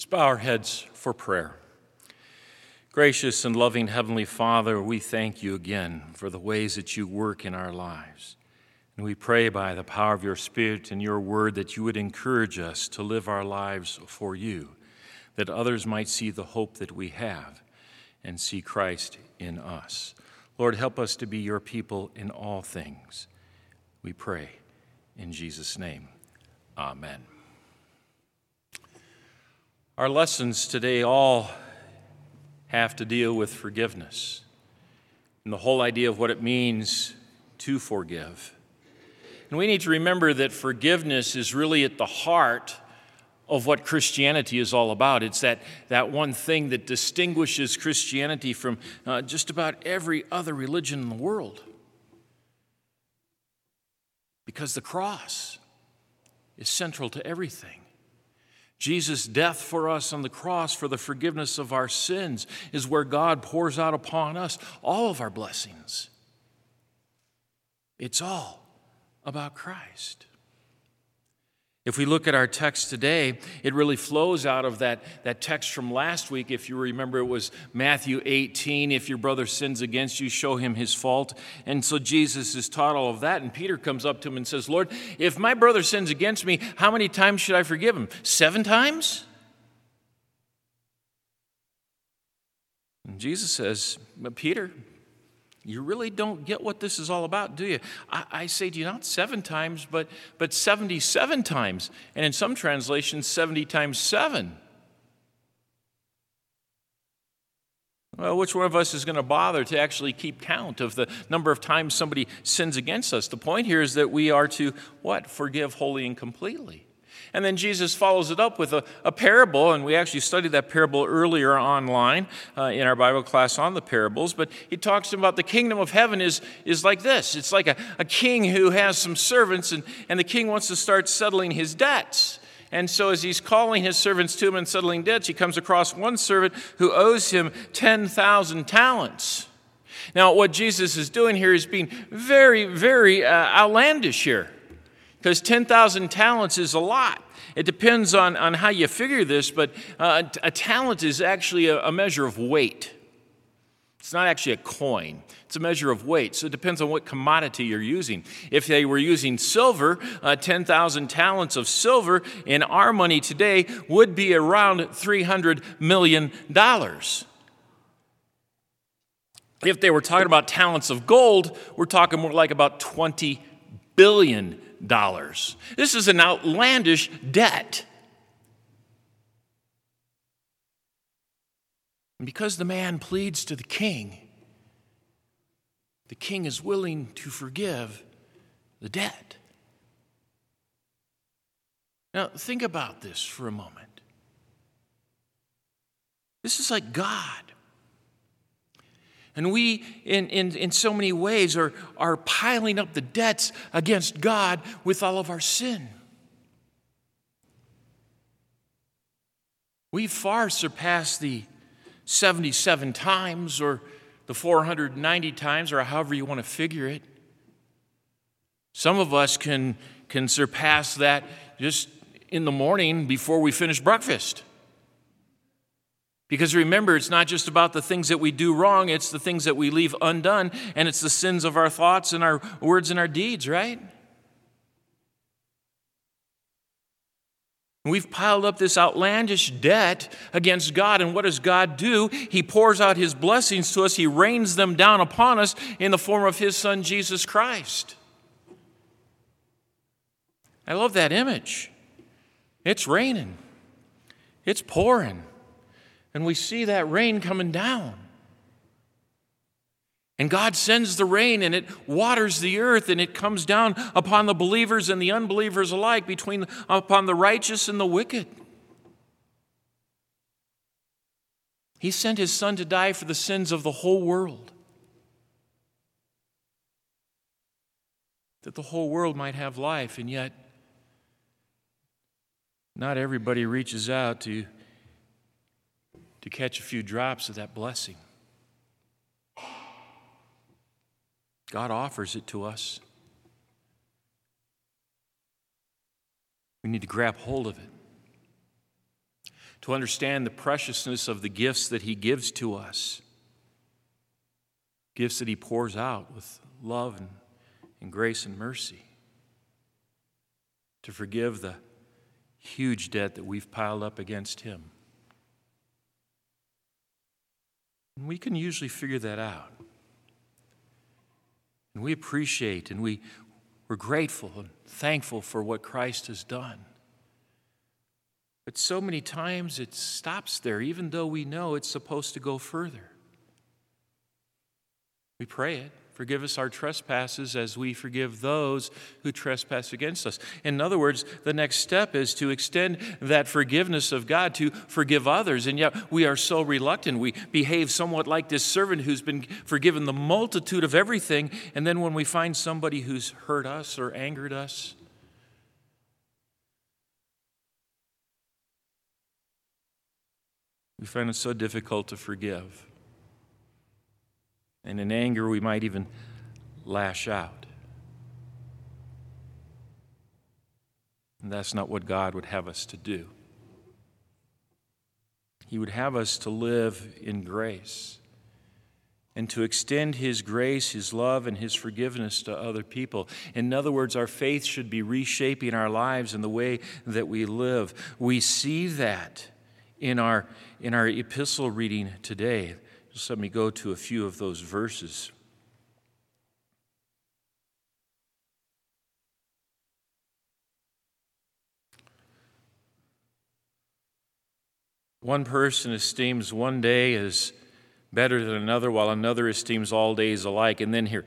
Let's bow our heads for prayer. Gracious and loving Heavenly Father, we thank you again for the ways that you work in our lives. And we pray by the power of your Spirit and your word that you would encourage us to live our lives for you, that others might see the hope that we have and see Christ in us. Lord, help us to be your people in all things. We pray in Jesus' name. Amen. Our lessons today all have to deal with forgiveness and the whole idea of what it means to forgive. And we need to remember that forgiveness is really at the heart of what Christianity is all about. It's that, that one thing that distinguishes Christianity from uh, just about every other religion in the world. Because the cross is central to everything. Jesus' death for us on the cross for the forgiveness of our sins is where God pours out upon us all of our blessings. It's all about Christ. If we look at our text today, it really flows out of that, that text from last week. If you remember, it was Matthew 18. If your brother sins against you, show him his fault. And so Jesus has taught all of that. And Peter comes up to him and says, Lord, if my brother sins against me, how many times should I forgive him? Seven times? And Jesus says, Peter, you really don't get what this is all about, do you? I, I, say to you, not seven times, but, but 77 times. And in some translations, 70 times seven. Well, which one of us is going to bother to actually keep count of the number of times somebody sins against us? The point here is that we are to what? Forgive wholly and completely. And then Jesus follows it up with a, a parable, and we actually studied that parable earlier online uh, in our Bible class on the parables. But he talks about the kingdom of heaven is, is like this it's like a, a king who has some servants, and, and the king wants to start settling his debts. And so, as he's calling his servants to him and settling debts, he comes across one servant who owes him 10,000 talents. Now, what Jesus is doing here is being very, very uh, outlandish here because 10,000 talents is a lot. It depends on, on how you figure this, but uh, a talent is actually a, a measure of weight. It's not actually a coin, it's a measure of weight. So it depends on what commodity you're using. If they were using silver, uh, 10,000 talents of silver in our money today would be around $300 million. If they were talking about talents of gold, we're talking more like about 20 billion dollars. This is an outlandish debt. And because the man pleads to the king, the king is willing to forgive the debt. Now, think about this for a moment. This is like God and we, in, in, in so many ways, are, are piling up the debts against God with all of our sin. We've far surpass the 77 times or the 490 times, or however you want to figure it. Some of us can, can surpass that just in the morning before we finish breakfast. Because remember, it's not just about the things that we do wrong, it's the things that we leave undone, and it's the sins of our thoughts and our words and our deeds, right? We've piled up this outlandish debt against God, and what does God do? He pours out His blessings to us, He rains them down upon us in the form of His Son, Jesus Christ. I love that image. It's raining, it's pouring and we see that rain coming down. And God sends the rain and it waters the earth and it comes down upon the believers and the unbelievers alike, between upon the righteous and the wicked. He sent his son to die for the sins of the whole world. That the whole world might have life, and yet not everybody reaches out to to catch a few drops of that blessing. God offers it to us. We need to grab hold of it. to understand the preciousness of the gifts that He gives to us, gifts that He pours out with love and, and grace and mercy, to forgive the huge debt that we've piled up against Him. And we can usually figure that out. And we appreciate and we, we're grateful and thankful for what Christ has done. But so many times it stops there, even though we know it's supposed to go further. We pray it. Forgive us our trespasses as we forgive those who trespass against us. In other words, the next step is to extend that forgiveness of God to forgive others. And yet we are so reluctant. We behave somewhat like this servant who's been forgiven the multitude of everything. And then when we find somebody who's hurt us or angered us, we find it so difficult to forgive. And in anger, we might even lash out. And that's not what God would have us to do. He would have us to live in grace and to extend His grace, His love, and His forgiveness to other people. In other words, our faith should be reshaping our lives and the way that we live. We see that in our, in our epistle reading today. Just let me go to a few of those verses. One person esteems one day as better than another, while another esteems all days alike. And then here,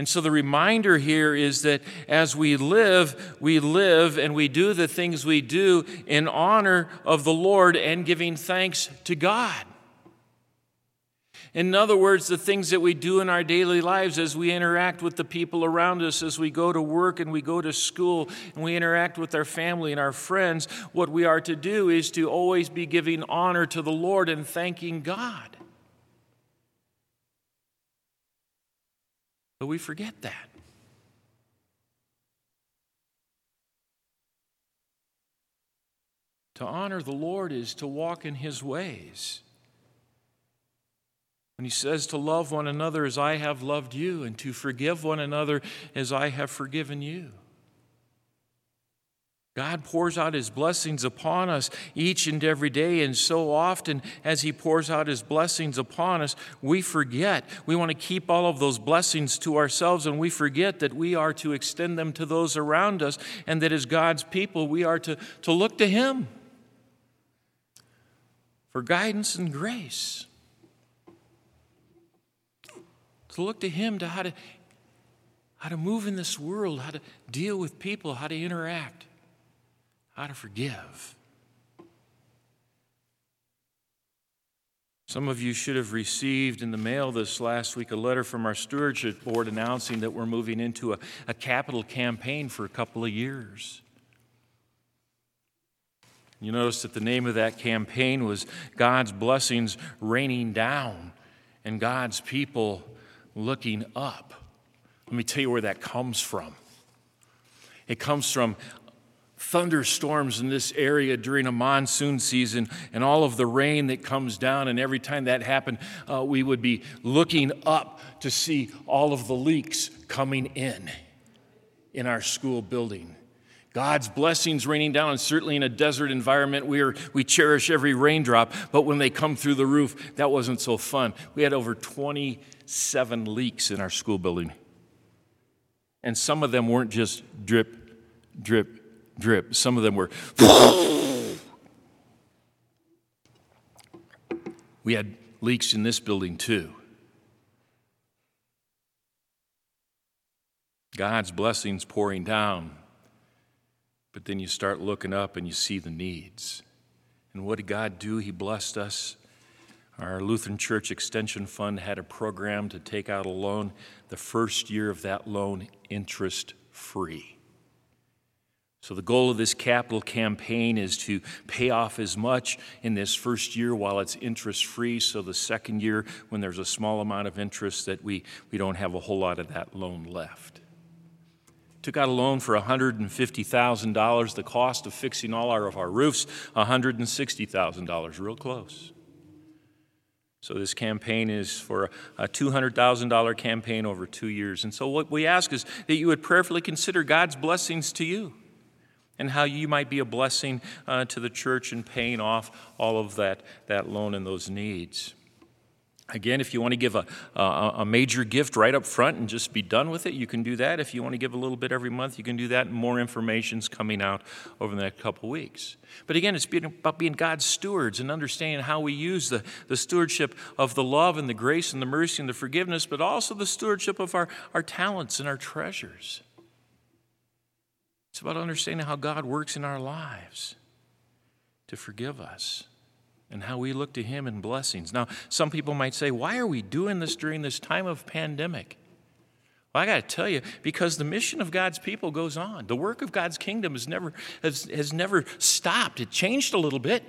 And so the reminder here is that as we live, we live and we do the things we do in honor of the Lord and giving thanks to God. In other words, the things that we do in our daily lives as we interact with the people around us, as we go to work and we go to school and we interact with our family and our friends, what we are to do is to always be giving honor to the Lord and thanking God. But we forget that. To honor the Lord is to walk in His ways. When he says to love one another as I have loved you, and to forgive one another as I have forgiven you. God pours out his blessings upon us each and every day, and so often as he pours out his blessings upon us, we forget. We want to keep all of those blessings to ourselves, and we forget that we are to extend them to those around us, and that as God's people, we are to, to look to him for guidance and grace to look to Him to how to how to move in this world, how to deal with people, how to interact, how to forgive. Some of you should have received in the mail this last week a letter from our stewardship board announcing that we're moving into a, a capital campaign for a couple of years. You notice that the name of that campaign was God's Blessings Raining Down and God's People looking up. Let me tell you where that comes from. It comes from thunderstorms in this area during a monsoon season and all of the rain that comes down. And every time that happened, uh, we would be looking up to see all of the leaks coming in in our school building. God's blessings raining down, and certainly in a desert environment, we, are, we cherish every raindrop, but when they come through the roof, that wasn't so fun. We had over 27 leaks in our school building. And some of them weren't just drip, drip, drip. Some of them were. we had leaks in this building too. God's blessings pouring down but then you start looking up and you see the needs. And what did God do? He blessed us. Our Lutheran Church Extension Fund had a program to take out a loan. The first year of that loan, interest free. So, the goal of this capital campaign is to pay off as much in this first year while it's interest free. So, the second year, when there's a small amount of interest, that we, we don't have a whole lot of that loan left. Took out a loan for $150,000. The cost of fixing all our, of our roofs, $160,000, real close. So, this campaign is for a $200,000 campaign over two years. And so, what we ask is that you would prayerfully consider God's blessings to you and how you might be a blessing uh, to the church in paying off all of that, that loan and those needs. Again, if you want to give a, a, a, major gift right up front and just be done with it, you can do that. If you want to give a little bit every month, you can do that. More information is coming out over the next couple weeks. But again, it's being, about being God's stewards and understanding how we use the, the stewardship of the love and the grace and the mercy and the forgiveness, but also the stewardship of our, our talents and our treasures. It's about understanding how God works in our lives to forgive us and how we look to Him in blessings. Now, some people might say, why are we doing this during this time of pandemic? Well, I got to tell you, because the mission of God's people goes on. The work of God's kingdom has never, has, has never stopped. It changed a little bit,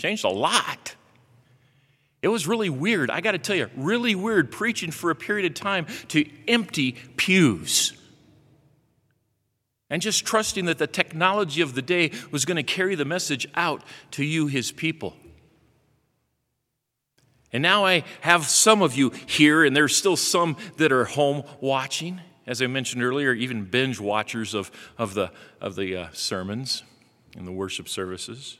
changed a lot. It was really weird. I got to tell you, really weird preaching for a period of time to empty pews and just trusting that the technology of the day was going to carry the message out to you, his people. And now I have some of you here, and there's still some that are home watching, as I mentioned earlier, even binge watchers of, of the, of the uh, sermons and the worship services.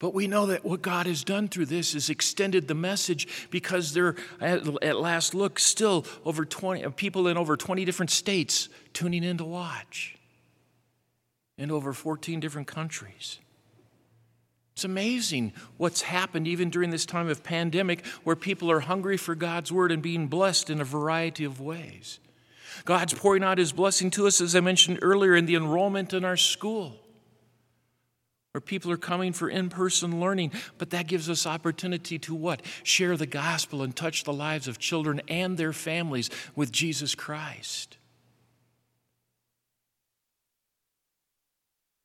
But we know that what God has done through this is extended the message because there, at, last look, still over 20 uh, people in over 20 different states tuning in to watch, in over 14 different countries. It's amazing what's happened even during this time of pandemic where people are hungry for God's word and being blessed in a variety of ways. God's pouring out his blessing to us, as I mentioned earlier, in the enrollment in our school where people are coming for in person learning, but that gives us opportunity to what? Share the gospel and touch the lives of children and their families with Jesus Christ.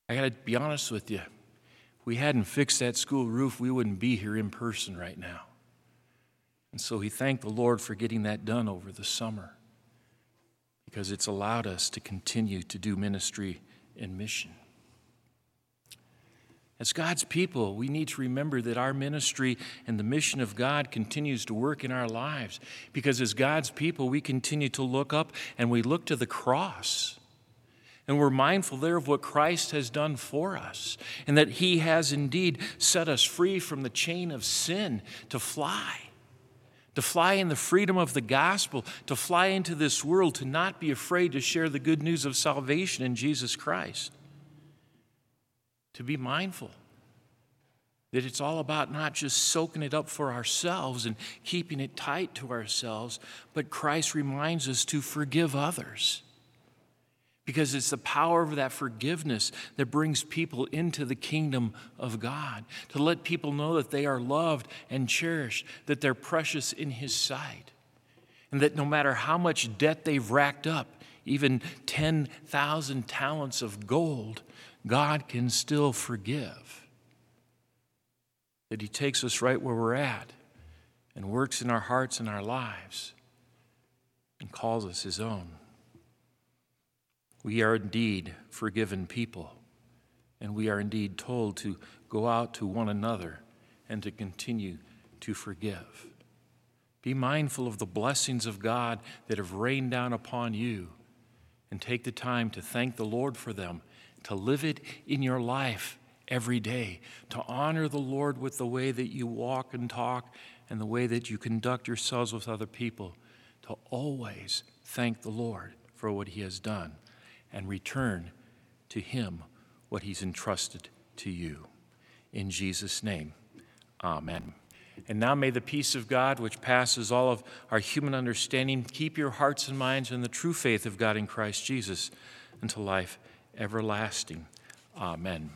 I got to be honest with you. If we hadn't fixed that school roof, we wouldn't be here in person right now. And so he thanked the Lord for getting that done over the summer because it's allowed us to continue to do ministry and mission. As God's people, we need to remember that our ministry and the mission of God continues to work in our lives because as God's people, we continue to look up and we look to the cross. And we're mindful there of what Christ has done for us and that He has indeed set us free from the chain of sin to fly. To fly in the freedom of the gospel, to fly into this world, to not be afraid to share the good news of salvation in Jesus Christ to be mindful that it's all about not just soaking it up for ourselves and keeping it tight to ourselves, but Christ reminds us to forgive others. Because it's the power of that forgiveness that brings people into the kingdom of God. To let people know that they are loved and cherished, that they're precious in His sight. And that no matter how much debt they've racked up, even 10,000 talents of gold, God can still forgive. That He takes us right where we're at and works in our hearts and our lives and calls us His own. We are indeed forgiven people, and we are indeed told to go out to one another and to continue to forgive. Be mindful of the blessings of God that have rained down upon you and take the time to thank the Lord for them to live it in your life every day, to honor the Lord with the way that you walk and talk and the way that you conduct yourselves with other people, to always thank the Lord for what He has done and return to Him what He's entrusted to you. In Jesus' name, Amen. And now may the peace of God, which passes all of our human understanding, keep your hearts and minds in the true faith of God in Christ Jesus until life everlasting. Amen.